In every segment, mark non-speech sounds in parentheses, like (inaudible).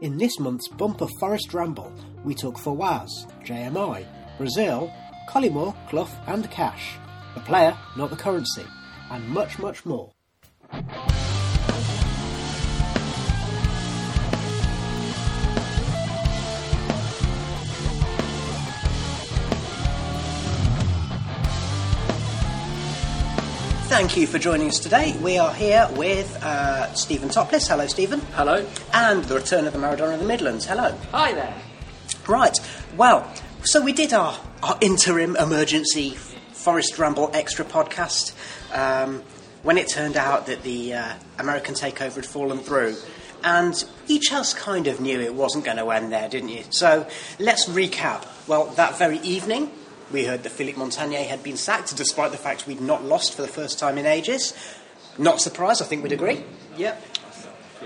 In this month's bumper Forest Ramble, we took Fawaz, JMI, Brazil, Collymore, Clough, and Cash. The player, not the currency, and much, much more. Thank you for joining us today. We are here with uh, Steven Toplis. Hello, Steven. Hello. And the return of the Maradona of the Midlands. Hello. Hi there. Right. Well, so we did our, our interim emergency Forest Ramble extra podcast um, when it turned out that the uh, American takeover had fallen through. And each of us kind of knew it wasn't going to end there, didn't you? So let's recap. Well, that very evening, we heard that Philippe Montanier had been sacked, despite the fact we'd not lost for the first time in ages. Not surprised, I think we'd agree. Yep.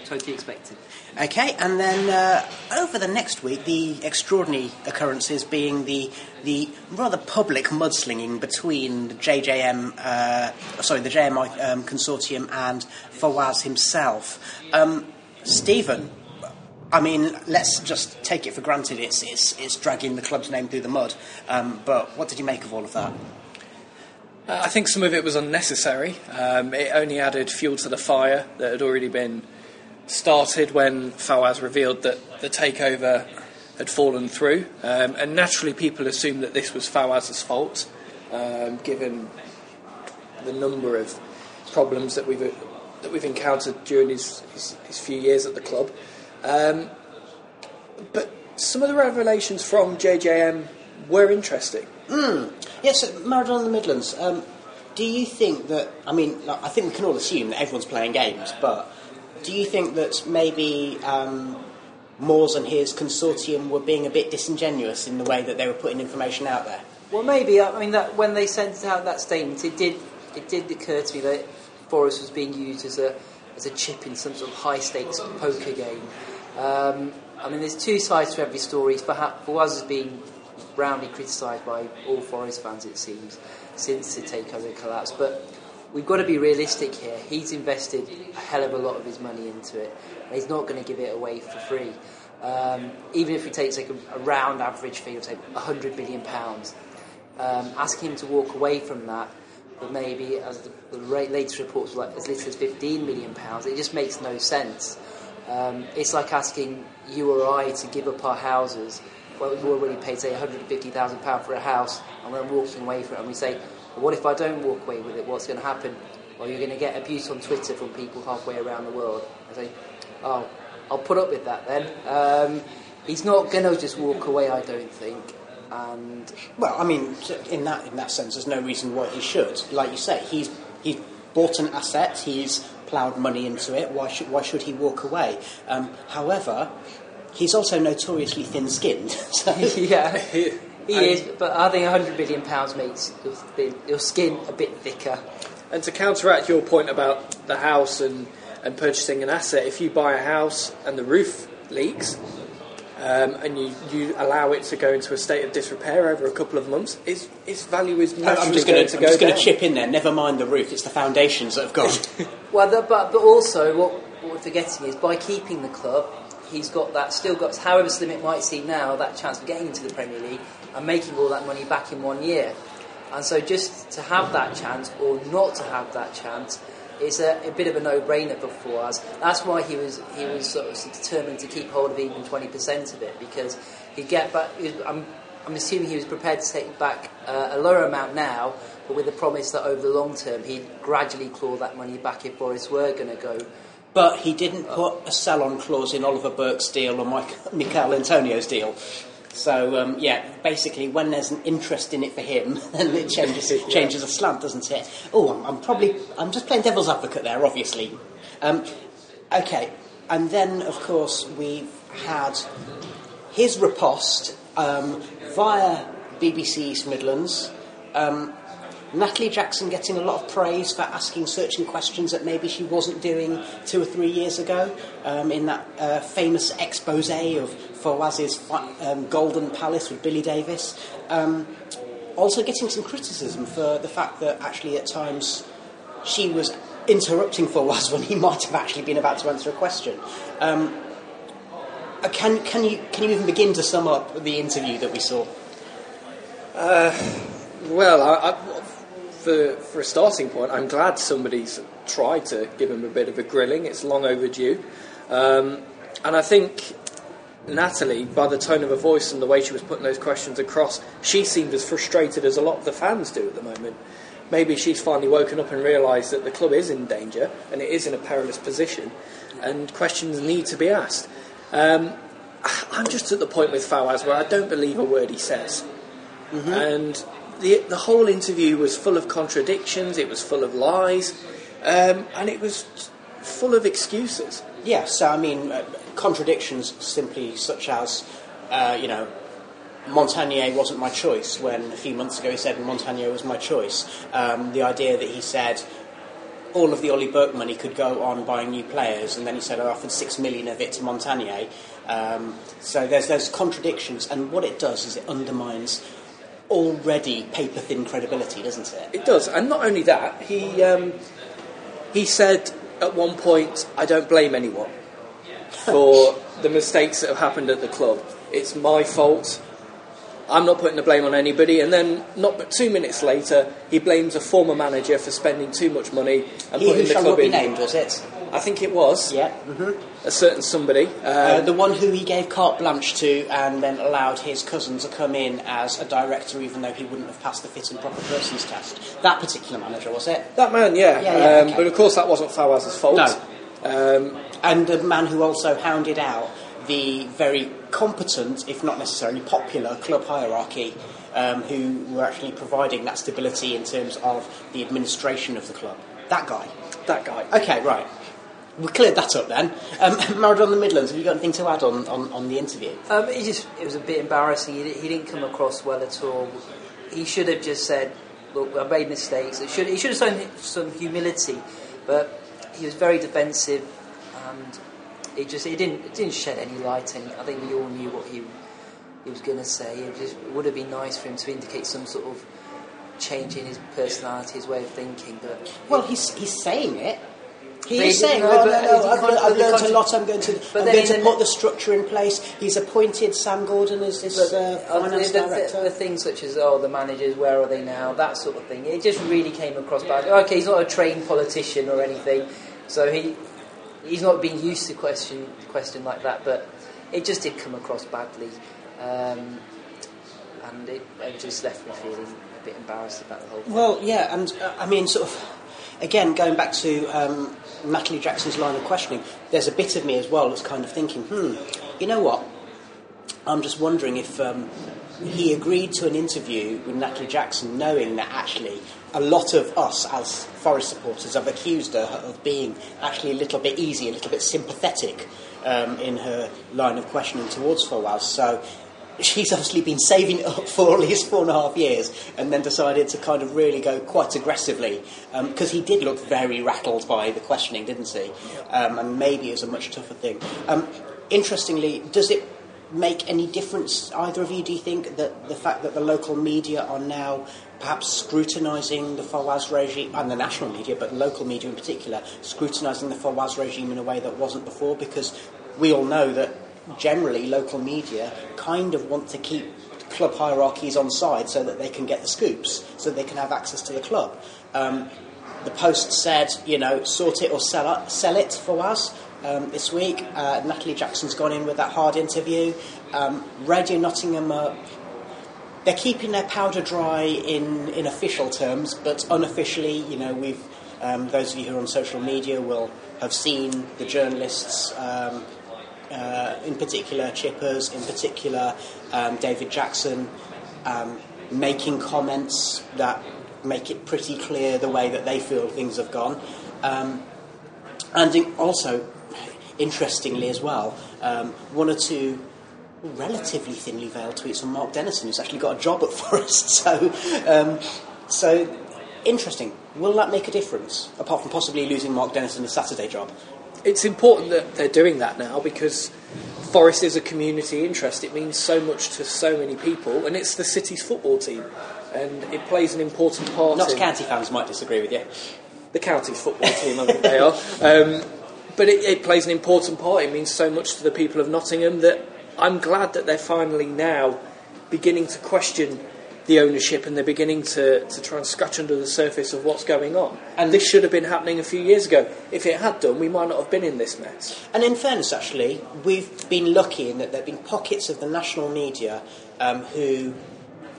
Totally expected. Okay, and then uh, over the next week, the extraordinary occurrences being the the rather public mudslinging between the JJM, uh, sorry, the JMI um, consortium and Fawaz himself. Um, Steven, I mean, let's just take it for granted it's, it's, it's dragging the club's name through the mud. Um, but what did you make of all of that? Uh, I think some of it was unnecessary. Um, it only added fuel to the fire that had already been started when Fawaz revealed that the takeover had fallen through. Um, and naturally, people assumed that this was Fawaz's fault, um, given the number of problems that we've that we've encountered during his, his, his few years at the club. Um, but some of the revelations from JJM were interesting. Mm. Yes, Maradona in the Midlands. Um, do you think that? I mean, like, I think we can all assume that everyone's playing games, but do you think that maybe um, Moores and his consortium were being a bit disingenuous in the way that they were putting information out there? Well, maybe. I mean, that when they sent out that statement, it did it did occur to me that Forest was being used as a as a chip in some sort of high stakes poker game. Um, I mean, there's two sides to every story. Perhaps Fawaz has been roundly criticised by all Forest fans, it seems, since the takeover collapse. But we've got to be realistic here. He's invested a hell of a lot of his money into it, and he's not going to give it away for free. Um, even if he takes like a, a round average fee of say 100 billion pounds, um, asking him to walk away from that, but maybe as the, the latest reports were like as little as 15 million pounds, it just makes no sense. Um, it's like asking you or I to give up our houses. Well, we've already paid say 150,000 pounds for a house, and we're walking away from it, and we say, well, what if I don't walk away with it? What's going to happen? Well, you're going to get abuse on Twitter from people halfway around the world. I say, oh, I'll put up with that then. Um, he's not going to just walk away, I don't think. And well, I mean, in that in that sense, there's no reason why he should. Like you say, he's he's bought an asset. He's ploughed money into it. Why should why should he walk away? Um, however, he's also notoriously thin-skinned. (laughs) So. (laughs) yeah. He is, but I think 100 billion pounds makes your, your skin a bit thicker. And to counteract your point about the house and, and purchasing an asset, if you buy a house and the roof leaks, um, and you, you allow it to go into a state of disrepair over a couple of months, its, its value is naturally I'm just going to go I'm just going to chip in there. Never mind the roof; it's the foundations that have gone. (laughs) well, the, but but also what, what we're forgetting is by keeping the club, he's got that still got however slim it might seem now that chance of getting into the Premier League and making all that money back in one year. And so just to have that chance or not to have that chance it's a, a, bit of a no-brainer for us. That's why he was he was sort of determined to keep hold of even 20% of it because he'd get back. I'm, I'm assuming he was prepared to take back uh, a lower amount now, but with the promise that over the long term he'd gradually claw that money back if Boris were going to go. But he didn't put a sell-on clause in Oliver Burke's deal or Michael Antonio's deal. So um, yeah, basically, when there's an interest in it for him, (laughs) then it changes (laughs) yeah. changes a slant, doesn't it? Oh, I'm, I'm, probably I'm just playing devil's advocate there, obviously. Um, okay, and then of course we've had his riposte um, via BBC East Midlands. Um, Natalie Jackson getting a lot of praise for asking searching questions that maybe she wasn't doing two or three years ago um, in that uh, famous expose of Fawaz's um, Golden Palace with Billy Davies. Um, also getting some criticism for the fact that actually at times she was interrupting Fawaz when he (laughs) might have actually been about to answer a question. Um, uh, can, can, you, can you even begin to sum up the interview that we saw? Well, I, I, for, for a starting point, I'm glad somebody's tried to give him a bit of a grilling. It's long overdue. Um, and I think Natalie, by the tone of her voice and the way she was putting those questions across, she seemed as frustrated as a lot of the fans do at the moment. Maybe she's finally woken up and realised that the club is in danger and it is in a perilous position, and questions need to be asked. Um, I'm just at the point with Fawaz where I don't believe a word he says. And the, the whole interview was full of contradictions, it was full of lies, um, and it was full of excuses. Yes, I mean, uh, contradictions simply such as, uh, you know, Montanier wasn't my choice when a few months ago he said Montanier was my choice. Um, the idea that he said all of the Ollie Burke money could go on buying new players, and then he said I offered six million of it to Montanier. Um, so there's those contradictions, and what it does is it undermines already paper thin credibility, doesn't it? It does, and not only that, he um, he said at one point, "I don't blame anyone for the mistakes that have happened at the club. It's my fault. I'm not putting the blame on anybody." And then, not but two minutes later, he blames a former manager for spending too much money and He putting the club in. named, was it? I think it was Yeah. hmm a certain somebody. Um, Uh, the one who he gave carte blanche to and then allowed his cousin to come in as a director even though he wouldn't have passed the fit and proper persons test. That particular manager, was it? that man, yeah. Yeah, yeah, um, okay. But of course, that wasn't Fawaz's fault. No. Um, And a man who also hounded out the very competent, if not necessarily popular, club hierarchy um, who were actually providing that stability in terms of the administration of the club. That guy. that guy. Okay, right. We cleared that up then. Um, (laughs) Maradona Midlands, have you got anything to add on, on, on the interview? Um, it just it was a bit embarrassing. He, he didn't come across well at all. He should have just said, "Look, I made mistakes." It should he should have shown some humility, but he was very defensive, and it just it didn't it didn't shed any light. And I think we all knew what he he was going to say. It just it would have been nice for him to indicate some sort of change in his personality, his way of thinking. But Well, he's, he's saying it. He But is saying, no, oh, but no, no, I've, can't- learned- I've learned a lot, I'm going to, But I'm going to in put the- the structure in place. He's appointed Sam Gordon as this But, uh, uh, finance the, the, director. the things such as oh the managers where are they now that sort of thing it just really came across bad okay he's not a trained politician or anything so he he's not being used to question question like that but it just did come across badly um, and it, it just left me feeling a bit embarrassed about the whole thing Well, yeah, and uh, I mean, sort of, again, going back to um, Natalie Jackson's line of questioning, there's a bit of me as well that's kind of thinking, hmm, you know what? I'm just wondering if um, he agreed to an interview with Natalie Jackson knowing that actually a lot of us as Forest supporters have accused her of being actually a little bit easy, a little bit sympathetic um, in her line of questioning towards Fawaz. So she's obviously been saving up (laughs) for at least four and a half years and then decided to kind of really go quite aggressively because he did look very rattled by the questioning, didn't he? Um, and maybe it was a much tougher thing. Um, interestingly, does it make any difference, either of you, do you think, that the fact that the local media are now perhaps scrutinising the Fawaz regime, and the national media, but local media in particular, scrutinising the Fawaz regime in a way that wasn't before? Because we all know that generally local media kind of want to keep club hierarchies on side so that they can get the scoops, so they can have access to the club. Um, the Post said, you know, sort it or sell it, sell it for us. Um, this week, uh, Natalie Jackson's gone in with that hard interview. Um, Radio Nottingham are they're keeping their powder dry in, in official terms, but unofficially, you know, we've um, those of you who are on social media will have seen the journalists, um, uh, in particular Chippers, in particular um, David Jackson, um, making comments that make it pretty clear the way that they feel things have gone. Um, and also, interestingly as well, um, one or two relatively thinly veiled tweets from Mark Dennison, who's actually got a job at Forest. (laughs) So, um, so interesting. Will that make a difference, apart from possibly losing Mark Dennison his Saturday job? it's important that they're doing that now because Forest is a community interest. It means so much to so many people, and it's the city's football team, and it plays an important part. In County fans might disagree with you. the county's football team, I think they are. (laughs) Um, but it, it plays an important part. It means so much to the people of Nottingham that I'm glad that they're finally now beginning to question the ownership and they're beginning to, to try and scratch under the surface of what's going on. And this should have been happening a few years ago. If it had done, we might not have been in this mess. And in fairness, actually, we've been lucky in that there have been pockets of the national media um, who,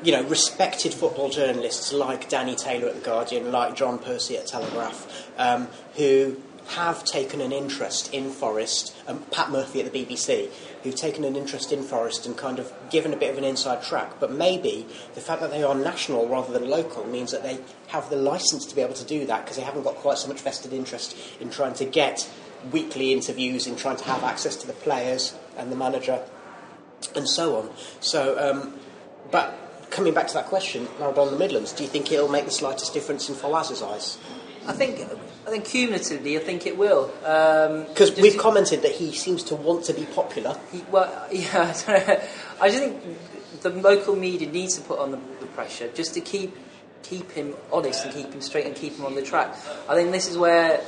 you know, respected football journalists like Danny Taylor at The Guardian, like John Percy at Telegraph, um, who have taken an interest in Forest, um, Pat Murphy at the BBC, who've taken an interest in Forest and kind of given a bit of an inside track. But maybe the fact that they are national rather than local means that they have the license to be able to do that because they haven't got quite so much vested interest in trying to get weekly interviews, in trying to have access to the players and the manager, and so on. So, um, but coming back to that question, Maradona the Midlands, do you think it'll make the slightest difference in Fawaz's eyes? I think I think cumulatively, I think it will. Because um, we've commented that he seems to want to be popular. He, well, (laughs) yeah, I just think the local media needs to put on the, the, pressure just to keep keep him honest and keep him straight and keep him on the track. I think this is where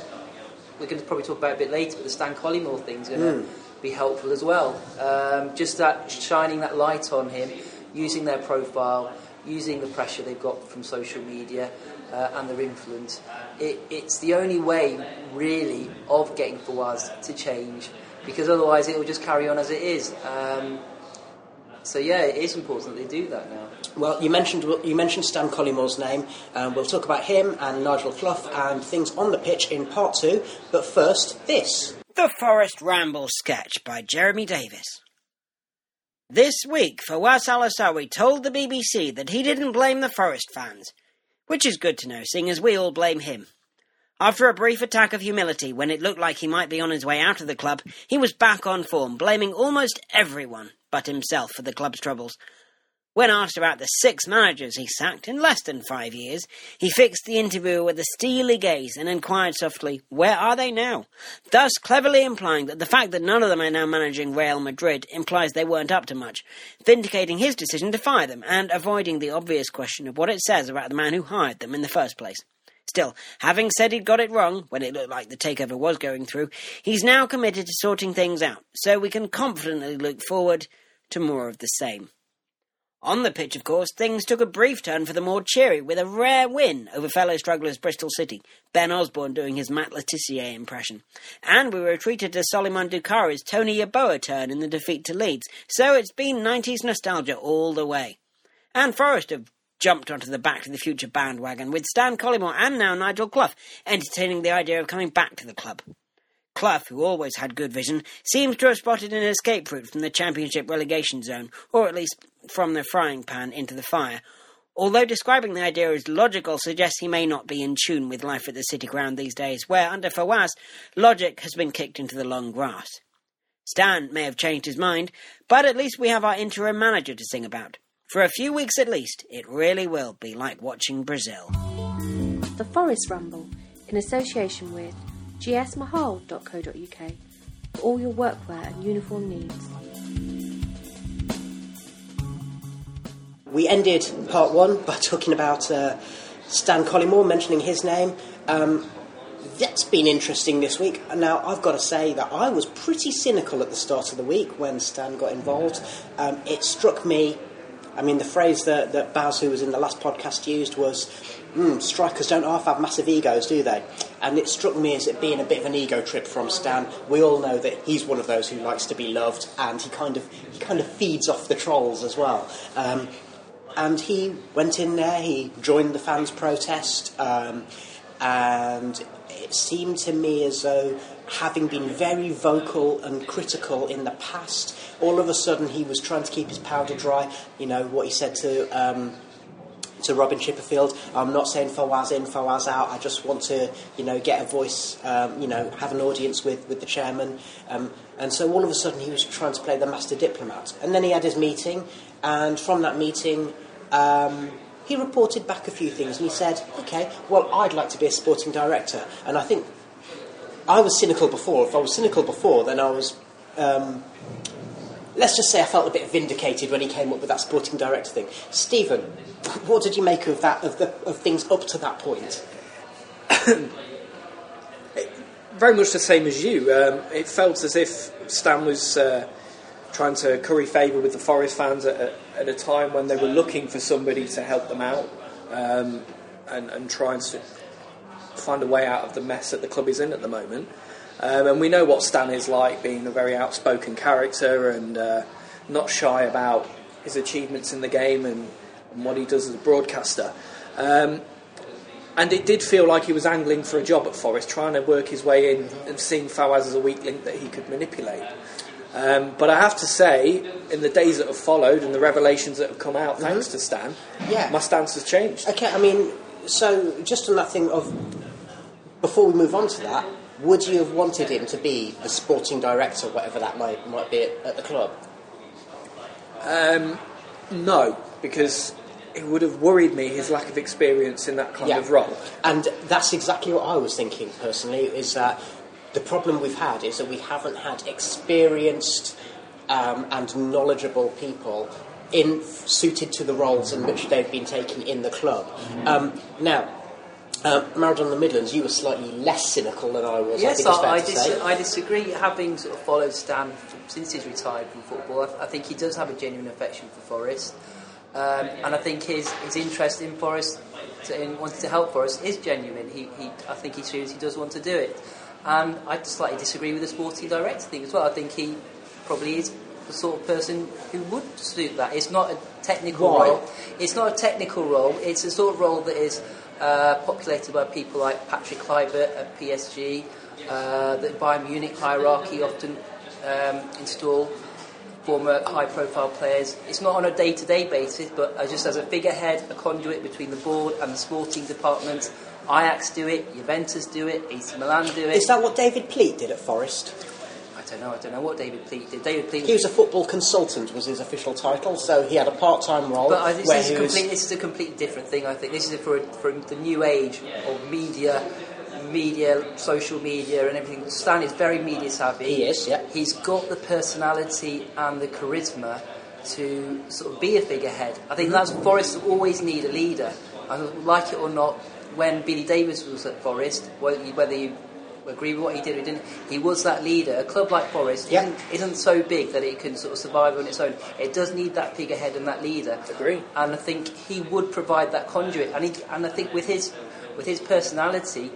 we're going to probably talk about a bit later, but the Stan Collymore thing's going to mm. be helpful as well. Um, just that shining that light on him, using their profile, using the pressure they've got from social media uh, and their influence. It, it's the only way, really, of getting Fawaz to change, because otherwise it will just carry on as it is. Um, so yeah, it is important that they do that now. Well, you mentioned you mentioned Stan Collymore's name. Um, we'll talk about him and Nigel Clough and things on the pitch in part two. But first, this: the Forest Ramble sketch by Jeremy Davies. This week, Fawaz Al told the BBC that he didn't blame the Forest fans. Which is good to know, seeing as we all blame him. After a brief attack of humility when it looked like he might be on his way out of the club, he was back on form, blaming almost everyone but himself for the club's troubles. When asked about the six managers he sacked in less than five years, he fixed the interviewer with a steely gaze and inquired softly, Where are they now? Thus cleverly implying that the fact that none of them are now managing Real Madrid implies they weren't up to much, vindicating his decision to fire them and avoiding the obvious question of what it says about the man who hired them in the first place. Still, having said he'd got it wrong when it looked like the takeover was going through, he's now committed to sorting things out, so we can confidently look forward to more of the same. On the pitch, of course, things took a brief turn for the more cheery with a rare win over fellow strugglers Bristol City, Ben Osborn doing his Matt Le Tissier impression. And we were treated to Souleymane Doukara's Tony Yeboah turn in the defeat to Leeds, so it's been 90s nostalgia all the way. And Forest have jumped onto the Back to the Future bandwagon with Stan Collymore and now Nigel Clough entertaining the idea of coming back to the club. Clough, who always had good vision, seems to have spotted an escape route from the Championship relegation zone, or at least from the frying pan into the fire. Although describing the idea as logical suggests he may not be in tune with life at the City Ground these days, where, under Fawaz, logic has been kicked into the long grass. Stan may have changed his mind, but at least we have our interim manager to sing about. For a few weeks at least, it really will be like watching Brazil. The Forest Ramble, in association with gsmahal.co.uk for all your workwear and uniform needs. We ended part one by talking about uh, Stan Collymore, mentioning his name. Um, that's been interesting this week. Now, I've got to say that I was pretty cynical at the start of the week when Stan got involved. Um, it struck me, I mean, the phrase that, that Baz, who was in the last podcast, used was mm, strikers don't half have massive egos, do they? And it struck me as it being a bit of an ego trip from Stan. We all know that he's one of those who likes to be loved, and he kind of he kind of feeds off the trolls as well. Um, and he went in there. He joined the fans' protest, um, and it seemed to me as though having been very vocal and critical in the past, all of a sudden he was trying to keep his powder dry. You know what he said to. Um, to Robin Chipperfield. I'm not saying Fawaz in, Fawaz out. I just want to, you know, get a voice, um, you know, have an audience with, with the chairman. Um, and so all of a sudden he was trying to play the master diplomat. And then he had his meeting, and from that meeting, um, he reported back a few things, and he said, "Okay, well, I'd like to be a sporting director." And I think I was cynical before. If I was cynical before, then I was um, let's just say I felt a bit vindicated when he came up with that sporting director thing. Steven, what did you make of that of the of things up to that point? (coughs) very much the same as you. Um, it felt as if Stan was uh, trying to curry favour with the Forest fans at, a- at a time when they were looking for somebody to help them out um, and, and trying to find a way out of the mess that the club is in at the moment. Um, and we know what Stan is like, being a very outspoken character and uh, not shy about his achievements in the game and, and what he does as a broadcaster. Um, and it did feel like he was angling for a job at Forest, trying to work his way in and seeing Fawaz as a weak link that he could manipulate. Um, but I have to say, in the days that have followed and the revelations that have come out thanks to Stan, Yeah. my stance has changed. Okay, I mean, so just on that thing of before we move on to that, would you have wanted him to be the sporting director, whatever that might might be at, at the club? Um, no, because it would have worried me his lack of experience in that kind Yeah. of role. And that's exactly what I was thinking personally. Is that the problem we've had is that we haven't had experienced um, and knowledgeable people in suited to the roles in which they've been taking in the club. Um, now. Um, Maradona the Midlands, you were slightly less cynical than I was. I Yes, think it's fair I, I, to dis- say. I disagree. Having sort of followed Stan since he's retired from football, I, I think he does have a genuine affection for Forest, um, and I think his, his interest in Forest, to, in wanting to help Forest, is genuine. He, he, I think he seriously does want to do it, and I slightly disagree with the sporting director thing as well. I think he probably is the sort of person who would suit that. It's not a technical Why? role. It's not a technical role. It's a sort of role that is uh, populated by people like Patrick Kluivert at PSG, uh, the Bayern Munich hierarchy often um, install former high-profile players. It's not on a day-to-day basis, but just as a figurehead, a conduit between the board and the sporting department. Ajax do it, Juventus do it, AC Milan do it. Is that what David Pleat did at Forest? I don't know. I don't know what David Pleat did. David Pleat. He was a football consultant, was his official title. So he had a part-time role But I, this, where is he a was. complete, this is a completely different thing. I think this is for for the new age of media, media, social media, and everything. Stan is very media savvy. He is, yeah. He's got the personality and the charisma to sort of be a figurehead. I think mm-hmm. that's Forest always need a leader. And like it or not, when Billy Davies was at Forest, whether you, whether you agree with what he did or didn't, he was that leader. A club like Forest Yeah. isn't, isn't so big that it can sort of survive on its own. It does need that figurehead and that leader. Agree. And I think he would provide that conduit. And, he, and I think with his with his personality,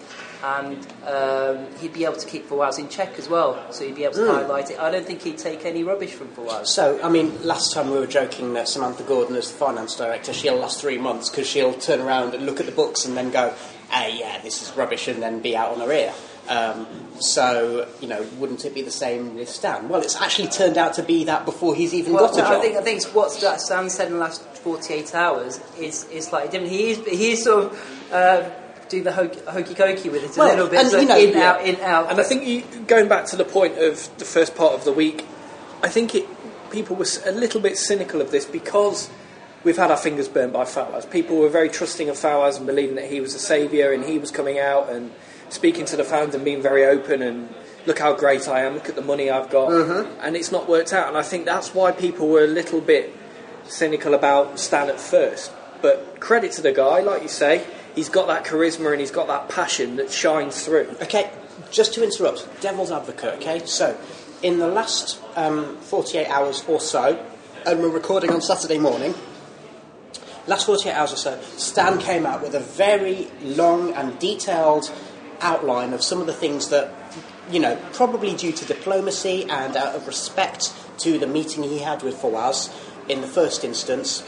and um, he'd be able to keep Fawaz in check as well. So he'd be able to mm. highlight it. I don't think he'd take any rubbish from Fawaz. So, I mean, last time we were joking that Samantha Gordon, as the finance director, she'll last three months because she'll turn around and look at the books and then go, "Hey, yeah, this is rubbish," and then be out on her ear. Um, so, you know, wouldn't it be the same with Stan? Well, it's actually turned out to be that before he's even Well, got a no, job. I think I think what Stan said in the last 48 hours is is slightly different. He is he is sort of uh, doing the hokey, hokey cokey with it a Well, little bit. and, so you know, in yeah. out in out. And I think you, going back to the point of the first part of the week, I think it, people were a little bit cynical of this because we've had our fingers burned by Fawaz. People were very trusting of Fawaz and believing that he was a saviour and he was coming out and speaking to the fans and being very open and look how great I am, look at the money I've got. And it's not worked out. And I think that's why people were a little bit cynical about Stan at first. But credit to the guy, like you say, he's got that charisma and he's got that passion that shines through. Okay, just to interrupt, devil's advocate, okay? So, in the last um, 48 hours or so, and we're recording on Saturday morning, last 48 hours or so, Stan came out with a very long and detailed outline of some of the things that, you know, probably due to diplomacy and out of respect to the meeting he had with Fawaz in the first instance,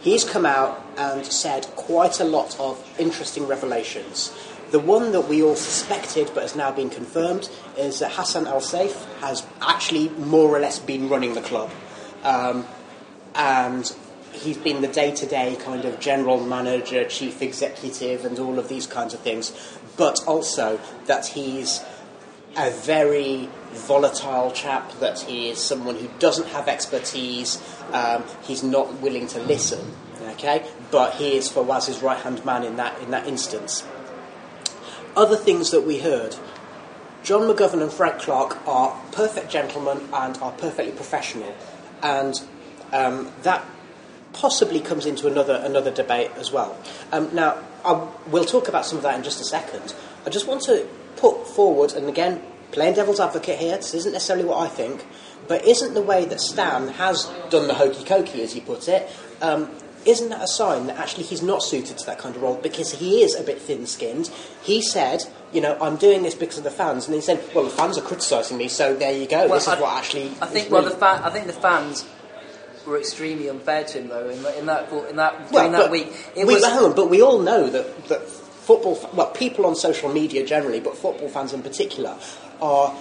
he's come out and said quite a lot of interesting revelations. The one that we all suspected but has now been confirmed is that Hassan El-Saef has actually more or less been running the club. Um, and he's been the day-to-day kind of general manager, chief executive, and all of these kinds of things. But also that he's a very volatile chap. That he is someone who doesn't have expertise. Um, he's not willing to listen. Okay, but he is Fawaz's right-hand man in that in that instance. Other things that we heard. John McGovern and Frank Clark are perfect gentlemen and are perfectly professional, and um, that possibly comes into another another debate as well. Um, now, I, we'll talk about some of that in just a second. I just want to put forward, and again, playing devil's advocate here, this isn't necessarily what I think, but isn't the way that Stan has done the hokey cokey, as he put it, um, isn't that a sign that actually he's not suited to that kind of role because he is a bit thin skinned? He said, you know, I'm doing this because of the fans, and he said, well, the fans are criticising me, so there you go. Well, this is what actually. I think well really- the fa- I think the fans were extremely unfair to him though in, that- in that in that Well, during that week. It we, was on, but we all know that, that football, well, people on social media generally, but football fans in particular, are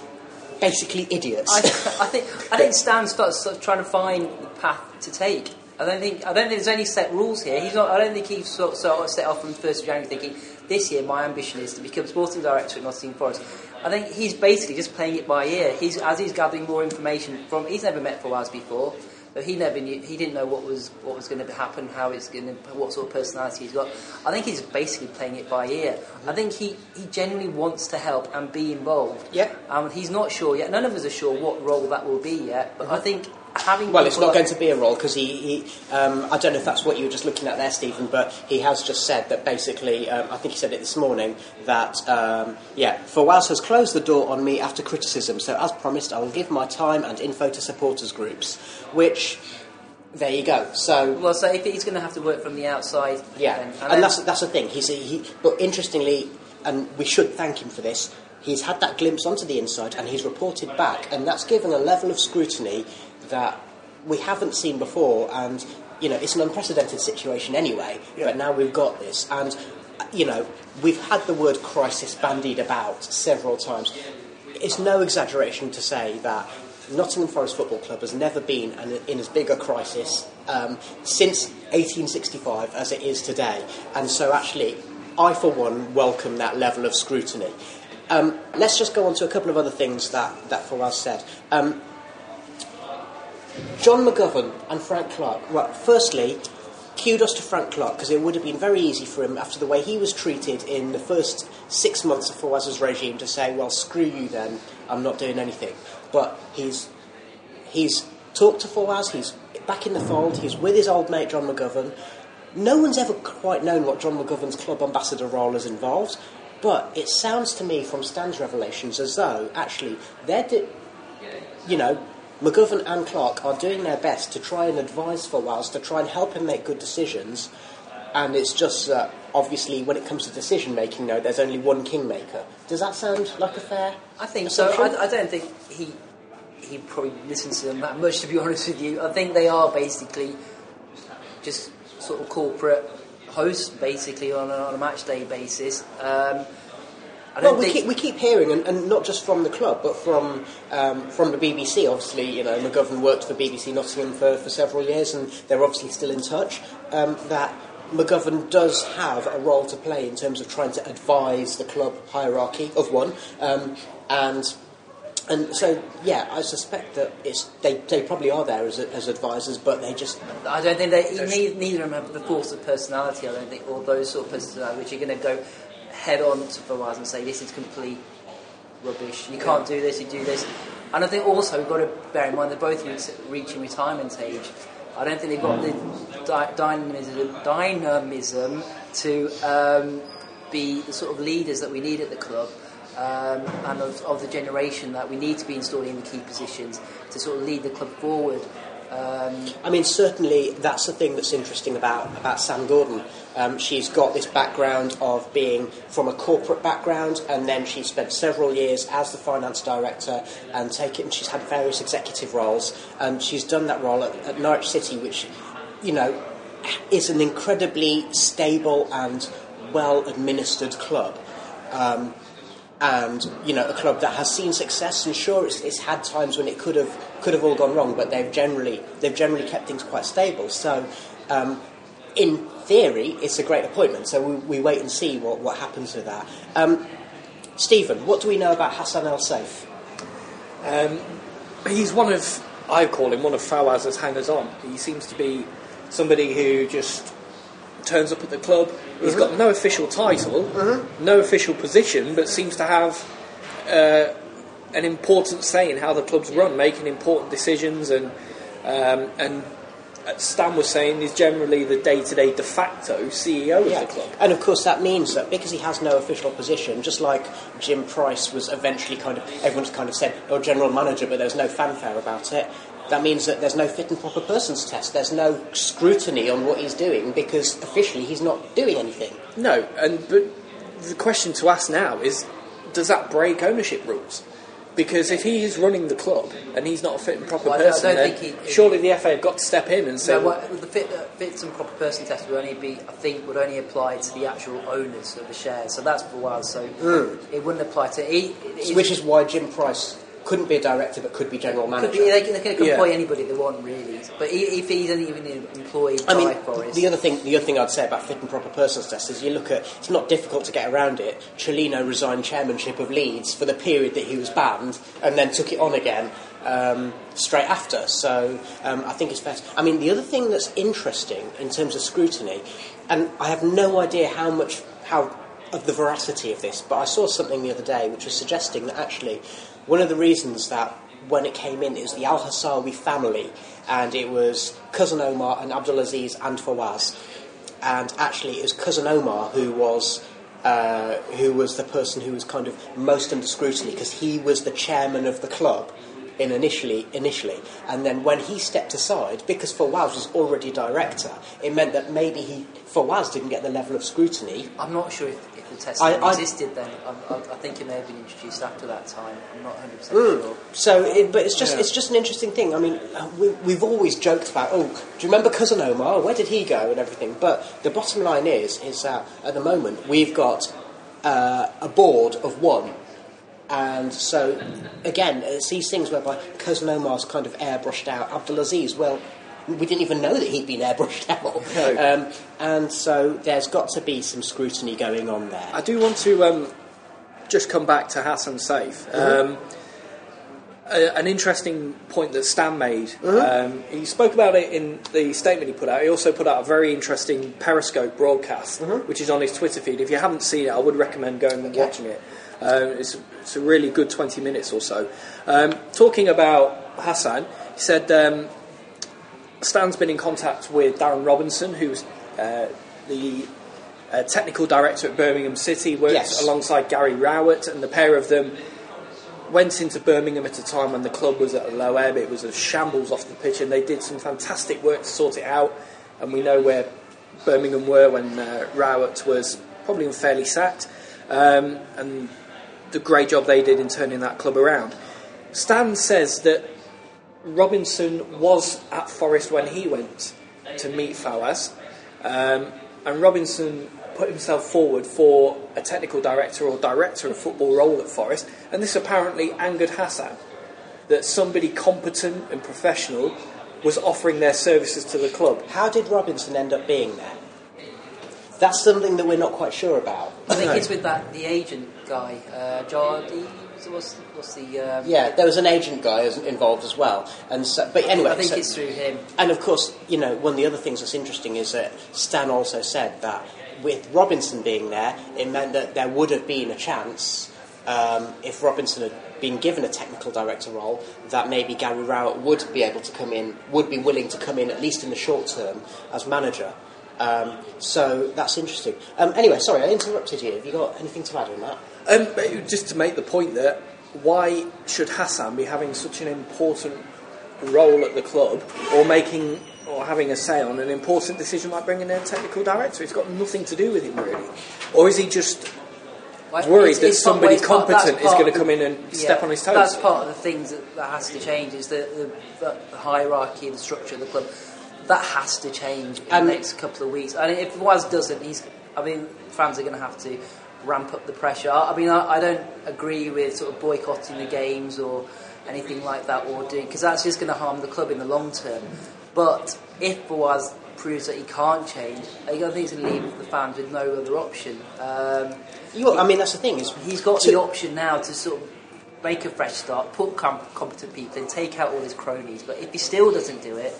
basically idiots. I, I think I think (laughs) Stan's sort of, trying to find the path to take. I don't think I don't think there's any set rules here. He's not. I don't think he's sort of, sort of set off from the first of January thinking this year my ambition is to become sporting director at Nottingham Forest. I think he's basically just playing it by ear. He's as he's gathering more information from. He's never met Fawaz before. So he never knew. He didn't know what was what was going to happen, how it's going to, what sort of personality he's got. I think he's basically playing it by ear. I think he, he genuinely wants to help and be involved. Yeah. Um, he's not sure yet. None of us are sure what role that will be yet. But I think having Well, it's not like- going to be a role because he, he um, I don't know if that's what you were just looking at there, Steven, but he has just said that basically, um, I think he said it this morning, that, um, yeah, Fawaz has closed the door on me after criticism, so as promised, I will give my time and info to supporters groups, which, there you go. So, Well, so if he's going to have to work from the outside, yeah, then- and, then- that's, that's the thing. He's, he, but interestingly, and we should thank him for this, he's had that glimpse onto the inside and he's reported back, and that's given a level of scrutiny that we haven't seen before. And you know, it's an unprecedented situation anyway. But now we've got this, and you know, we've had the word crisis bandied about several times. It's no exaggeration to say that Nottingham Forest Football Club has never been in, in as big a crisis um, since 1865 as it is today. And so, actually, I, for one, welcome that level of scrutiny. Um, let's just go on to a couple of other things that, that Fawaz said. Um, John McGovern and Frank Clark. Well, firstly, kudos to Frank Clark because it would have been very easy for him after the way he was treated in the first six months of Fawaz's regime to say, "Well, screw you then. I'm not doing anything." But he's he's talked to Fawaz. He's back in the fold. He's with his old mate John McGovern. No one's ever quite known what John McGovern's club ambassador role is involved, but it sounds to me from Stan's revelations as though actually they're, di- you know, McGovern and Clark are doing their best to try and advise Fawaz, to try and help him make good decisions. And it's just that, obviously, when it comes to decision making, though, there's only one kingmaker. Does that sound like a fair? I think so. I, I don't think he he probably listens to them that much, to be (laughs) honest with you. I think they are basically just sort of corporate hosts, basically on a, on a match day basis. Um, Well, don't we keep, we keep hearing, and, and not just from the club, but from um, from the BBC. Obviously, you know, McGovern worked for BBC Nottingham for, for several years, and they're obviously still in touch. Um, that McGovern does have a role to play in terms of trying to advise the club hierarchy of one, um, and and so yeah, I suspect that it's they, they probably are there as, as advisors, but they just I don't think they neither, neither of them have the force of personality. I don't think, or those sort of personality which are going to go head on to Fawaz and say this is complete rubbish. You can't do this. You do this. And I think also we've got to bear in mind they're both reaching retirement age. I don't think they've got the dy- dynamism, dynamism to um, be the sort of leaders that we need at the club. Um, and of, of the generation that we need to be installing in the key positions to sort of lead the club forward. Um, I mean, certainly that's the thing that's interesting about, about Sam Gordon. Um, she's got this background of being from a corporate background, and then she spent several years as the finance director and taken. She's had various executive roles, and she's done that role at, at Norwich City, which, you know, is an incredibly stable and well administered club. Um, and you know a club that has seen success and sure it's, it's had times when it could have could have all gone wrong but they've generally they've generally kept things quite stable. So um, in theory it's a great appointment. So we, we wait and see what, what happens with that. Um, Steven what do we know about Hassan El-Saef Um, he's one of, I call him one of Fawaz's hangers on. He seems to be somebody who just turns up at the club. He's got no official title, no official position, but seems to have uh, an important say in how the club's run, making important decisions and um, and Stan was saying, is generally the day-to-day de facto CEO of the club. And of course, that means that because he has no official position, just like Jim Price was eventually kind of, everyone's kind of said, oh, general manager, but there's no fanfare about it. That means that there's no fit and proper persons test. There's no scrutiny on what he's doing because officially he's not doing anything. No, and but the question to ask now is, does that break ownership rules? Because if he is running the club and he's not a fit and proper Well, I don't- I person, then he- surely the FA have got to step in and say, So what, the fit, uh, fits and proper person test would only be, I think, would only apply to the actual owners of the shares. So that's for a while. So it wouldn't apply to. He, it- Which is why Jim Price couldn't be a director but could be general manager. be, they, can, they can Yeah. employ anybody they want, really. But if he's only even employed I mean, the other thing, the other thing I'd say about fit and proper persons test is you look at. It's not difficult to get around it. Cellino resigned chairmanship of Leeds for the period that he was banned, and then took it on again um, straight after. So um, I think it's fair. I mean, the other thing that's interesting in terms of scrutiny, and I have no idea how much how of the veracity of this, but I saw something the other day which was suggesting that actually one of the reasons that when it came in, was the Al-Hasawi family, and it was cousin Omar and Abdulaziz and Fawaz, and actually it was cousin Omar who was. Uh, who was the person who was kind of most under scrutiny because he was the chairman of the club in initially initially and then when he stepped aside because Fawaz was already director it meant that maybe he Fawaz didn't get the level of scrutiny I'm not sure if, if the test I- even I- existed then. I, I, I think it may have been introduced after that time. I'm not 100 percent Mm. sure. So, it, but it's just Yeah. it's just an interesting thing. I mean, uh, we, we've always joked about, oh, do you remember cousin Omar? Where did he go and everything? But the bottom line is, is that at the moment we've got uh, a board of one, and so again, it's these things whereby cousin Omar's kind of airbrushed out. Abdulaziz, well. We didn't even know that he'd been airbrushed (laughs) out, No. um, and so there's got to be some scrutiny going on there. I do want to um, just come back to Hassan Saef. Um, a, an interesting point that Stan made. Um, he spoke about it in the statement he put out. He also put out a very interesting Periscope broadcast, which is on his Twitter feed. If you haven't seen it, I would recommend going and Okay. watching it. Um, it's, it's a really good 20 minutes or so. Um, talking about Hassan, he said um, Stan's been in contact with Darren Robinson, who's uh, the uh, technical director at Birmingham City, worked Yes. alongside Gary Rowett, and the pair of them went into Birmingham at a time when the club was at a low ebb. It was a shambles off the pitch, and they did some fantastic work to sort it out. And we know where Birmingham were when uh, Rowett was probably unfairly sacked, um, and the great job they did in turning that club around. Stan says that Robinson was at Forest when he went to meet Fawaz, um, and Robinson put himself forward for a technical director or director of football role at Forest, and this apparently angered Hassan that somebody competent and professional was offering their services to the club. How did Robinson end up being there? That's something that we're not quite sure about. I think it's with that the agent guy, uh, Jardy. What's, what's the? Um, Yeah, there was an agent guy involved as well, and so, but anyway, I think so- it's through him. and of course, you know, one of the other things that's interesting is that Stan also said that with Robinson being there, it meant that there would have been a chance um, if Robinson had been given a technical director role, that maybe Gary Rowett would be able to come in, would be willing to come in at least in the short term as manager. Um, so that's interesting. Um, anyway, sorry, I interrupted you. Have you got anything to add on that? Um, just to make the point that why should Hassan be having such an important role at the club, or making or having a say on an important decision like bringing in a technical director? It's got nothing to do with him really, or is he just Well, worried it's- that it's part- somebody part- competent is going to come in and step on his toes? That's part of the things that, that has to change is the, the, the, the hierarchy and the structure of the club. That has to change in And- the next couple of weeks. And if Waz doesn't, he's. I mean, fans are going to have to ramp up the pressure. I, mean, I, I don't agree with sort of boycotting the games or anything like that, or doing because that's just going to harm the club in the long term. But if Fawaz proves that he can't change, I think he's going to leave the fans with no other option. Um, You, I mean, that's the thing is He's got to- the option now to sort of make a fresh start, put com- competent people in, take out all his cronies. But if he still doesn't do it,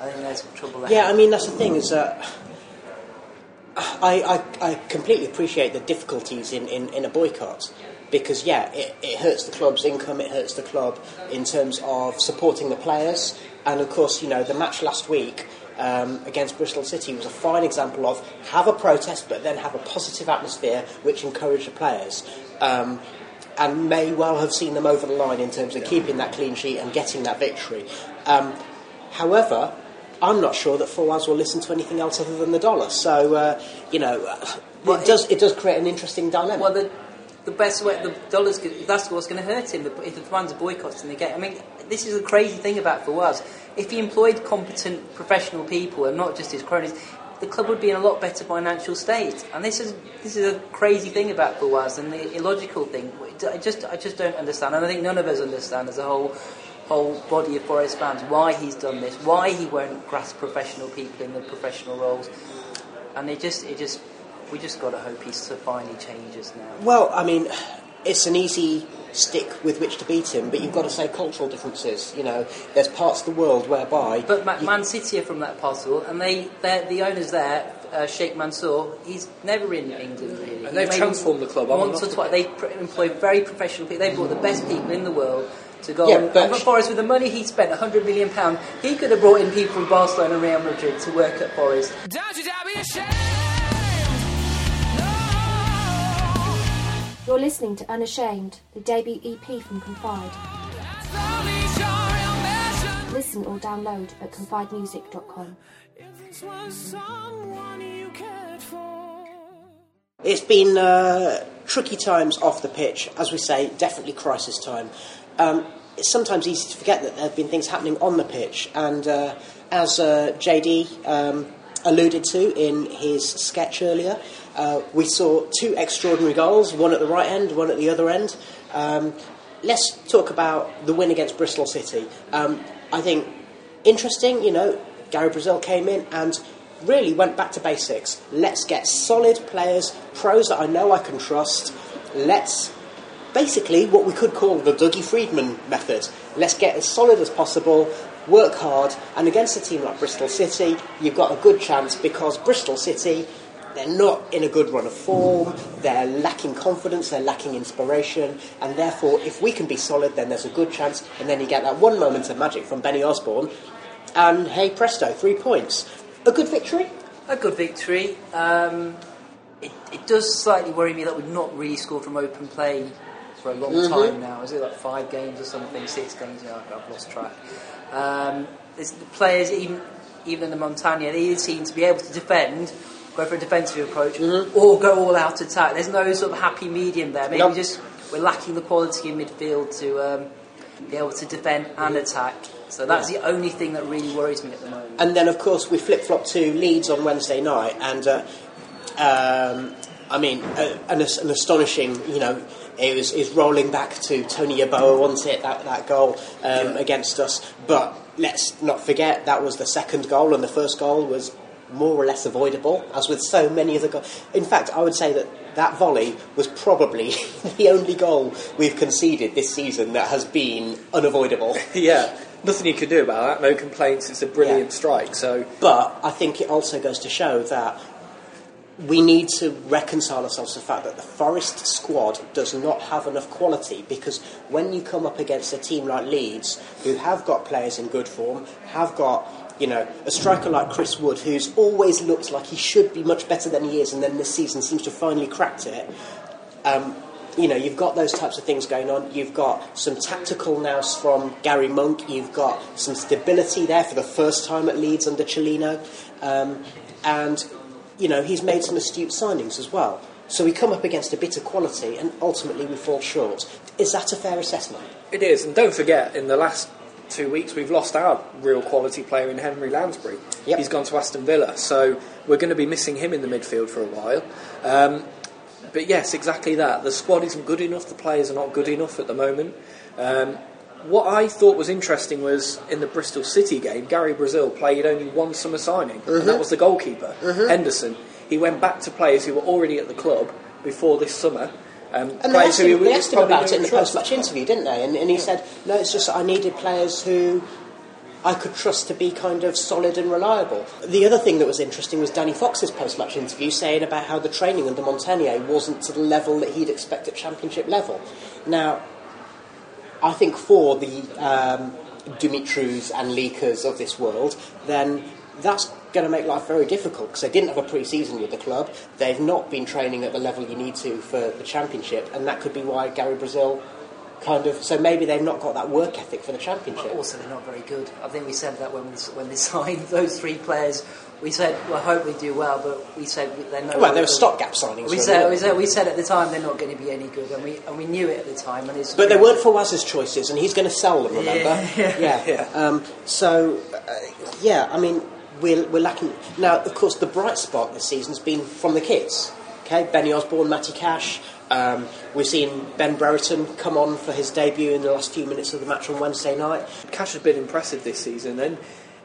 I think there's trouble there. Yeah, I mean that's the thing is that I, I, I completely appreciate the difficulties in, in, in a boycott because yeah, it, it hurts the club's income, it hurts the club in terms of supporting the players, and of course, you know, the match last week. Um, against Bristol City was a fine example of have a protest, but then have a positive atmosphere which encouraged the players. Um, and may well have seen them over the line in terms of keeping that clean sheet and getting that victory. Um, however, I'm not sure that Fawaz will listen to anything else other than the dollar. So, uh, you know, uh, Well, it, does, it does create an interesting dilemma. Well, the, the best way, the dollars, that's what's going to hurt him. If the fans are boycotting the game. I mean, this is the crazy thing about Fawaz. If he employed competent professional people and not just his cronies, the club would be in a lot better financial state. And this is this is a crazy thing about Fawaz and the illogical thing. I just I just don't understand, and I think none of us understand as a whole whole body of Forest fans why he's done this, why he won't grasp professional people in the professional roles, and it just it just we just got to hope he finally changes now. Well, I mean, it's an easy stick with which to beat him, but you've got to say cultural differences. You know, there's parts of the world whereby. But Ma- you- Man City are from that part of the world, and they they're- the owners there, uh, Sheikh Mansour, he's never in England really. And they've transformed the club, once or twice. They pr- employ very professional people. They brought the best people in the world. To go Yeah, and, and for Forest, with the money he spent, 100 million pound, he could have brought in people from Barcelona and Real Madrid to work at Forest. Don't you dare be ashamed. No. You're listening to Unashamed, the debut EP from Confide. Slowly show your mission. Listen or download at confidemusic.com. If this was someone you cared for. It's been uh, tricky times off the pitch, as we say, definitely crisis time. Um, it's sometimes easy to forget that there have been things happening on the pitch, and uh, as uh, JD um, alluded to in his sketch earlier, uh, we saw two extraordinary goals, one at the right end, one at the other end. Um, let's talk about the win against Bristol City. Um, I think interesting, you know, Gary Brazil came in and really went back to basics. Let's get solid players, pros that I know I can trust. Let's basically what we could call the Dougie Freedman method. Let's get as solid as possible, work hard, and against a team like Bristol City, you've got a good chance because Bristol City. They're not in a good run of form, they're lacking confidence, they're lacking inspiration, and therefore, if we can be solid, then there's a good chance. And then you get that one moment of magic from Benny Osborn, and hey presto, three points. A good victory? A good victory. Um, it, it does slightly worry me that we've not really scored from open play for a long Mm-hmm. time now. Is it like five games or something? Six games? Yeah, I've lost track. Um, the players, even even in the Montanier, they either seem to be able to defend, go for a defensive approach, or go all out attack. There's no sort of happy medium there. Maybe Mm-hmm. Nope. just we're lacking the quality in midfield to um, be able to defend and attack. So that's the only thing that really worries me at the moment. And then, of course, we flip flop to Leeds on Wednesday night, and uh, um, I mean, uh, an, an astonishing, you know, it was is rolling back to Tony Yeboah, wasn't it? That that goal um, against us. But let's not forget that was the second goal, and the first goal was more or less avoidable, as with so many of the goals. In fact, I would say that that volley was probably (laughs) the only goal we've conceded this season that has been unavoidable. (laughs) yeah, nothing you can do about that. No complaints. It's a brilliant Yeah. strike. So But I think it also goes to show that we need to reconcile ourselves to the fact that the Forest squad does not have enough quality because when you come up against a team like Leeds, who have got players in good form, have got you know a striker like Chris Wood, who's always looked like he should be much better than he is, and then this season seems to have finally cracked it. Um, you know, you've got those types of things going on. You've got some tactical nous from Gary Monk. You've got some stability there for the first time at Leeds under Cellino. Um, and, you know, he's made some astute signings as well. So we come up against a bit of quality and ultimately we fall short. Is that a fair assessment? it is, and don't forget, in the last two weeks we've lost our real quality player in Henry Lansbury. Yep. He's gone to Aston Villa, so we're going to be missing him in the midfield for a while. Um, but yes, exactly that. The squad isn't good enough. The players are not good enough at the moment. Um, what I thought was interesting was in the Bristol City game, Gary Brazil played only one summer signing, and that was the goalkeeper, Henderson. He went back to players who were already at the club before this summer. Um, And they asked him, he they asked him about it in the post match interview, didn't they? And, and he said, no, it's just that I needed players who I could trust to be kind of solid and reliable. The other thing that was interesting was Danny Fox's post-match interview saying about how the training under Montanier wasn't to the level that he'd expect at championship level. Now, I think for the um, Dimitrus and Leakers of this world, then that's going to make life very difficult because they didn't have a pre-season with the club. They've not been training at the level you need to for the championship, and that could be why Gary Brazil kind of. So maybe they've not got that work ethic for the championship. But also, they're not very good. I think we said that when we, when they (laughs) signed those three players. We said, well, I hope we do well, but we said they're no. Well, they were stopgap signings. We really, said, we said, we said at the time they're not going to be any good, and we and we knew it at the time. And But they weren't for Fawaz's choices, and he's going to sell them. Remember? (laughs) Yeah. yeah. Um, so, uh, yeah, I mean, we're, we're lacking. Now, of course, the bright spot this season's been from the kids. Okay, Benny Osborn, Matty Cash. Um, we've seen Ben Brereton come on for his debut in the last few minutes of the match on Wednesday night. Cash has been impressive this season, and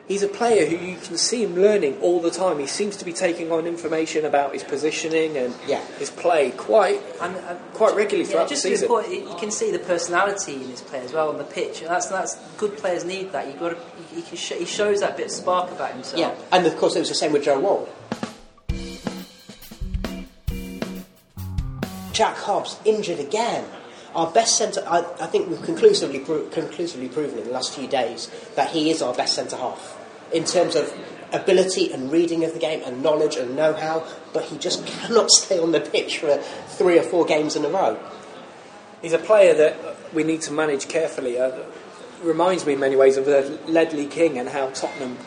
he's a player who you can see him learning all the time. He seems to be taking on information about his positioning and Yeah. his play quite And, and quite regularly yeah, throughout just the season. the point, you can see the personality in his play as well on the pitch. And that's that's good players need that. You got to, he, can sh- he shows that bit of spark about himself. Yeah, and of course, it was the same with Joe Worrall. Jack Hobbs injured again. Our best centre, I, I think we've conclusively, pro- conclusively proven in the last few days that he is our best centre half in terms of ability and reading of the game and knowledge and know-how. But he just (laughs) cannot stay on the pitch for three or four games in a row. He's a player that we need to manage carefully. Uh, reminds me in many ways of uh, Ledley King and how Tottenham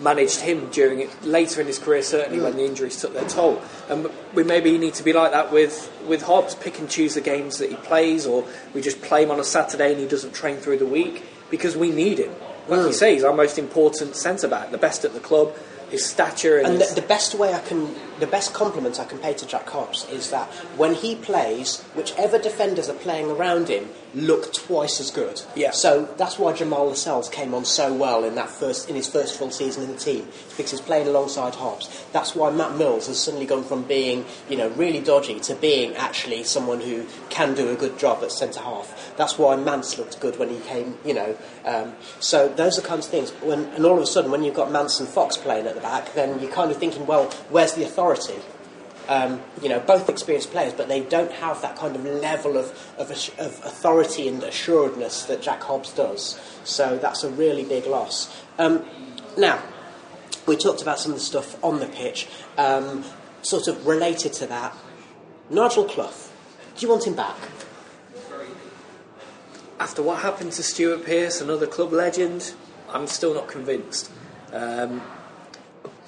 managed him during it later in his career, certainly when the injuries took their toll. And we maybe need to be like that with with Hobbs, pick and choose the games that he plays, or we just play him on a Saturday and he doesn't train through the week because we need him. Like you mm. say, he's our most important centre back, the best at the club. His stature and, And his- the, the best way I can, the best compliment I can pay to Jack Hobbs is that when he plays, whichever defenders are playing around him look twice as good. Yeah. So that's why Jamal Lascelles came on so well in that first, in his first full season in the team because he's playing alongside Hobbs. That's why Matt Mills has suddenly gone from being, you know, really dodgy to being actually someone who can do a good job at centre half. That's why Mance looked good when he came, you know. Um, so those are kinds of things. When, and all of a sudden, when you've got Mance and Fox playing at the back, then you're kind of thinking, well, where's the authority? Um, you know, both experienced players, but they don't have that kind of level of, of, of authority and assuredness that Jack Hobbs does. So that's a really big loss. Um, now, we talked about some of the stuff on the pitch, um, sort of related to that. Nigel Clough, do you want him back? after what happened to Stuart Pearce, another club legend, I'm still not convinced. Um,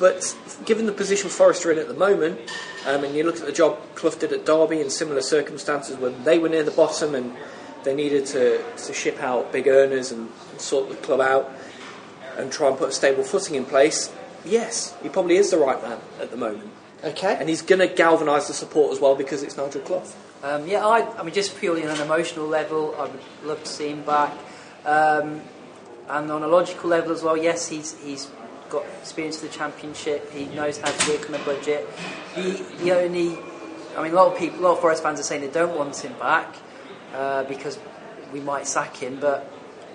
but given the position Forest are in at the moment, um, and you look at the job Clough did at Derby in similar circumstances when they were near the bottom and they needed to, to ship out big earners and sort the club out and try and put a stable footing in place, yes, he probably is the right man at the moment. Okay. And he's going to galvanise the support as well because it's Nigel Clough. Um, yeah, I, I mean, just purely on an emotional level, I would love to see him back. Um, and on a logical level as well, yes, he's he's got experience of the championship. He knows how to work on a budget. The only, I mean, a lot of people, a lot of Forest fans are saying they don't want him back uh, because we might sack him. But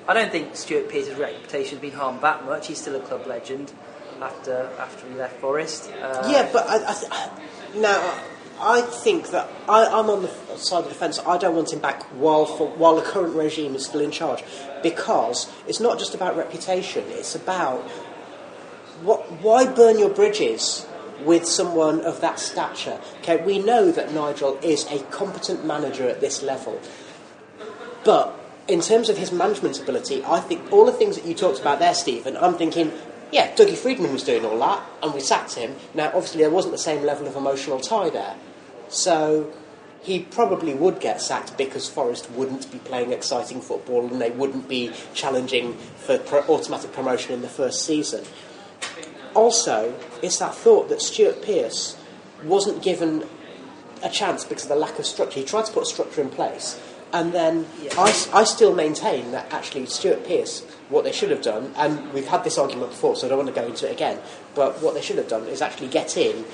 I don't think Stuart Pearce's reputation has been harmed that much. He's still a club legend after after he left Forest. Uh, Yeah, but I, I th- now I think that I, I'm on the side of the fence. I don't want him back while for, while the current regime is still in charge, because it's not just about reputation. It's about what, why burn your bridges with someone of that stature. Okay, we know that Nigel is a competent manager at this level, but in terms of his management ability, I think all the things that you talked about there, Steven, I'm thinking, yeah, Dougie Freedman was doing all that, and we sacked him. Now, obviously, there wasn't the same level of emotional tie there. So he probably would get sacked because Forest wouldn't be playing exciting football and they wouldn't be challenging for pro- automatic promotion in the first season. Also, it's that thought that Stuart Pearce wasn't given a chance because of the lack of structure. He tried to put a structure in place, and then I still maintain that actually Stuart Pearce, what they should have done, and we've had this argument before, so I don't want to go into it again, but what they should have done is actually get in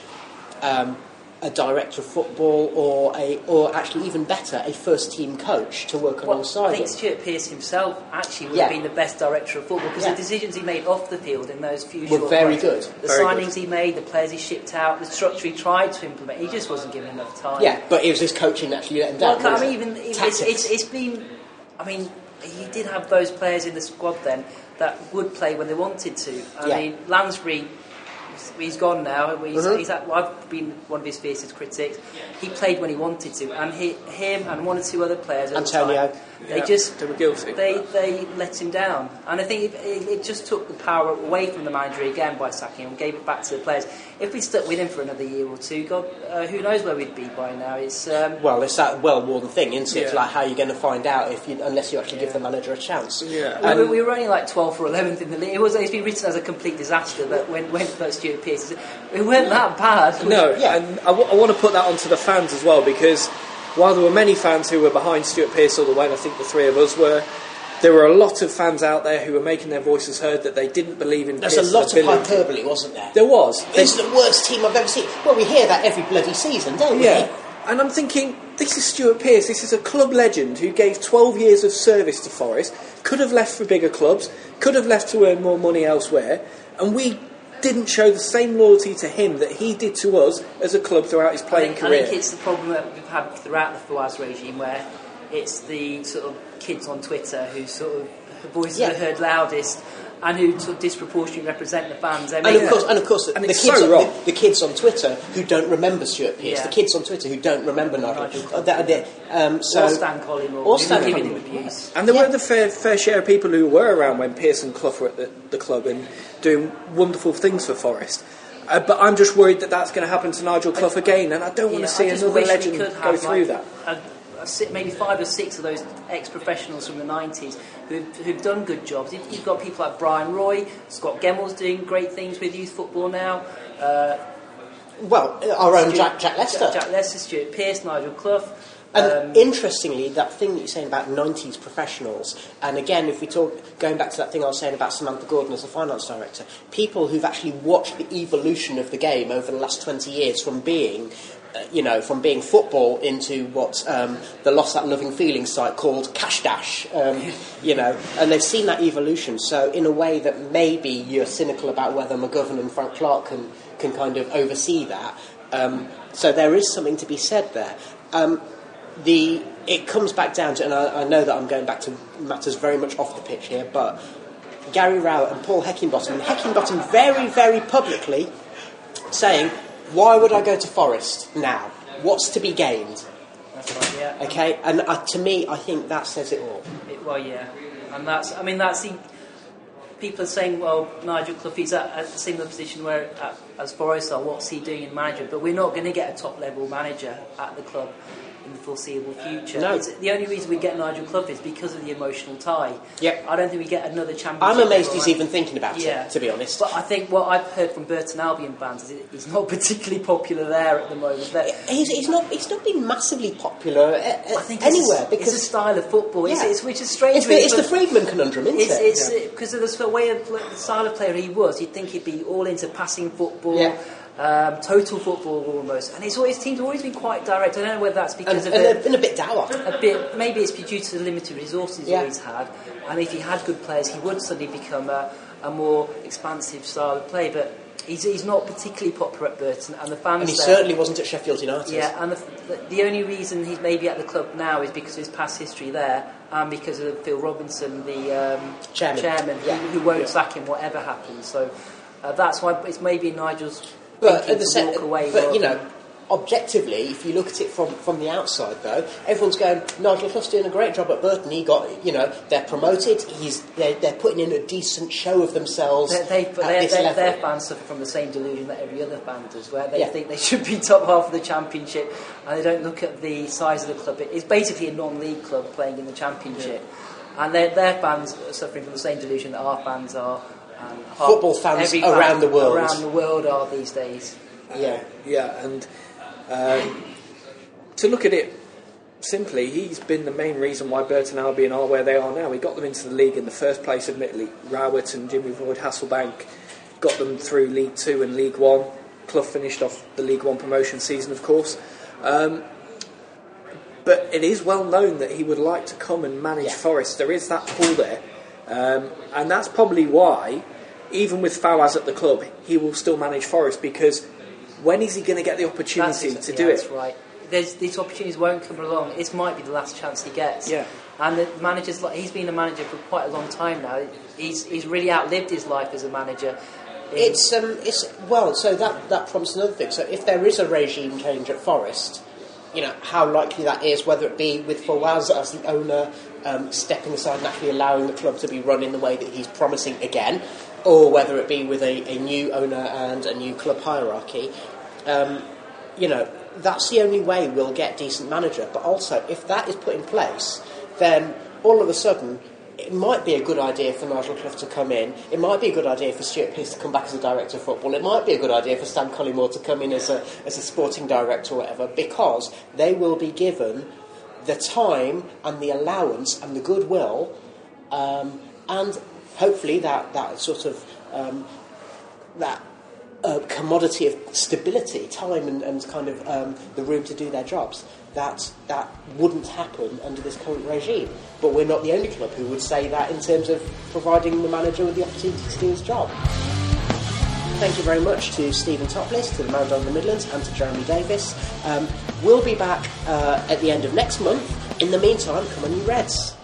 um, a director of football or a, or actually even better, a first team coach to work Well, alongside I think him. Stuart Pearce himself actually would Yeah. have been the best director of football because Yeah. the decisions he made off the field in those few Were short very months, good. The Very signings he made, the players he shipped out, the structure he tried to implement, he just wasn't given enough time. Yeah, but it was his coaching that actually let him down. Well, I mean, it? even, even it's, Tactics. it's, it's been. I mean, he did have those players in the squad then that would play when they wanted to. I Yeah. mean, Lansbury, he's- he's gone now. He's, Mhm. he's at, well, I've been one of his fiercest critics. He played when he wanted to, and he, him and one or two other players at Antonio. the time, they Yeah, just they were guilty. They they let him down, and I think it, it, it just took the power away from the manager again by sacking him, and gave it back to the players. If we'd stuck with him for another year or two, God, uh, who knows where we'd be by now? It's um, Well, it's that well-worn thing, isn't it? Yeah. like how you're going to find out if you, unless you actually give the manager a chance. Yeah. We, Um, were, we were only like 12th or 11th in the league. It was, it's been written as a complete disaster that when, when about Stuart Pearce, it weren't that bad. No, Yeah. and I, w- I want to put that onto the fans as well because while there were many fans who were behind Stuart Pearce all the way, and I think the three of us were, there were a lot of fans out there who were making their voices heard that they didn't believe in There's a Pearce's lot of ability. hyperbole, wasn't there? There was. This is the worst team I've ever seen. Well, we hear that every bloody season, don't we? Yeah. And I'm thinking, this is Stuart Pearce, this is a club legend who gave 12 years of service to Forest, could have left for bigger clubs, could have left to earn more money elsewhere, and we didn't show the same loyalty to him that he did to us as a club throughout his I playing career. I think it's the problem that we've had throughout the Fawaz regime where it's the sort of kids on Twitter who sort of the voices Yeah. are heard loudest and who sort of disproportionately represent the fans. And of course, and of course, And the kids, so on, wrong. the, the kids on Twitter who don't remember Stuart Pearce, Yeah. the kids on Twitter who don't remember Nigel, Nigel uh, that- that- um, so or Stan Collymore, or who Stan were giving him abuse. And there Yeah. were the fair, fair share of people who were around when Pearce and Clough were at the, the club and doing wonderful things for Forest. Uh, but I'm just worried that that's going to happen to Nigel Clough again, and I don't want Yeah, to see another legend go through like, that. A, a, si- maybe five or six of those ex-professionals from the 90s who've, who've done good jobs. You've, got people like Bryan Roy, Scot Gemmill's doing great things with youth football now. Uh, well, our own Stuart- Jack, Jack Lester. Jack Lester, Stuart Pearce, Nigel Clough. And um, interestingly, that thing that you're saying about 90s professionals, and again, if we talk, going back to that thing I was saying about Samantha Gordon as a finance director, people who've actually watched the evolution of the game over the last 20 years from being, you know, from being football into what um, the Lost That Loving Feeling site called Cash Dash, um, (laughs) you know, and they've seen that evolution. So, in a way that maybe you're cynical about whether McGovern and Frank Clark can, can kind of oversee that. Um, so, there is something to be said there. Um, the it comes back down to, and I, I know that I'm going back to matters very much off the pitch here, but Gary Rowett and Paul Heckingbottom, and Heckingbottom very, very publicly saying, "Why would I go to Forest now? What's to be gained?" that's right, yeah. Okay, and uh, to me, I think that says it all. It, well, yeah, and that's. I mean, that's the. People are saying, well, Nigel Clough is at a similar position where at, as Forest are. What's he doing in manager? But we're not going to get a top level manager at the club in the foreseeable future. No. It's, the only reason we get Nigel Clough is because of the emotional tie. Yep. I don't think we get another championship. I'm amazed he's manager. even thinking about Yeah. it, to be honest. But I think what I've heard from Burton Albion fans is he's not (laughs) particularly popular there at the moment. He's, he's not. He's not been massively popular uh, uh, I think anywhere it's, because it's a style of football. It's, Yeah. it's which is strange. it's the, it's the Freedman conundrum, isn't it? It's because of the of way of the style of player he was. You'd think he'd be all into passing football, Yeah. Um, total football almost. And his, his team's always been quite direct. I don't know whether that's and, because and of they've the, been a bit dour. (laughs) a bit. Maybe it's due to the limited resources Yeah. he's had. And if he had good players, he would suddenly become a, a more expansive style of play. But he's, he's not particularly popular at Burton, and the fans And he there- certainly wasn't at Sheffield United. yeah, and the, the, the only reason he's maybe at the club now is because of his past history there and because of Phil Robinson, the um, Chairman. who, Yeah. who won't sack him whatever happens. So uh, that's why it's maybe Nigel's But at the to se- walk away. but you know, objectively, if you look at it from, from the outside, though, everyone's going, Nigel Clough's doing a great job at Burton. He got, you know, they're promoted. He's they're, they're putting in a decent show of themselves They, they, at but their, this their, level. their fans suffer from the same delusion that every other fan does, where they Yeah. think they should be top half of the championship, and they don't look at the size of the club. It's basically a non-league club playing in the championship, and their, their fans are suffering from the same delusion that our fans are. And Football fans every fan around the world. around the world are these days. yeah. Yeah, and um, to look at it simply, he's been the main reason why Burton Albion are where they are now. He got them into the league in the first place, admittedly. Rowett and Jimmy Floyd Hasselbaink got them through League Two and League One. Clough finished off the League One promotion season, of course. Um, but it is well known that he would like to come and manage Yeah. Forest. There is that pull there, um, and that's probably why, even with Fawaz at the club, he will still manage Forest because when is he going to get the opportunity That's to exa- do yeah, it? That's right. There's, these opportunities won't come along. This might be the last chance he gets. Yeah. And the manager's like he's been a manager for quite a long time now. He's he's really outlived his life as a manager. It's um, it's well, so that that prompts another thing. So if there is a regime change at Forest, you know how likely that is, whether it be with Fawaz as the owner um, stepping aside and actually allowing the club to be run in the way that he's promising again, or whether it be with a, a new owner and a new club hierarchy. Um, you know, that's the only way we'll get decent manager. But also, if that is put in place, then all of a sudden it might be a good idea for Nigel Clough to come in. It might be a good idea for Stuart Pearce to come back as a director of football. It might be a good idea for Stan Collymore to come in as a, as a sporting director or whatever, because they will be given the time and the allowance and the goodwill, um, and hopefully that, that sort of um, that uh, commodity of stability, time, and, and kind of um, the room to do their jobs. That that wouldn't happen under this current regime. But we're not the only club who would say that in terms of providing the manager with the opportunity to do his job. Thank you very much to Steven Toplis, to the Maradona of the Midlands, and to Jeremy Davies. Um, we'll be back uh, at the end of next month. In the meantime, come on, you Reds.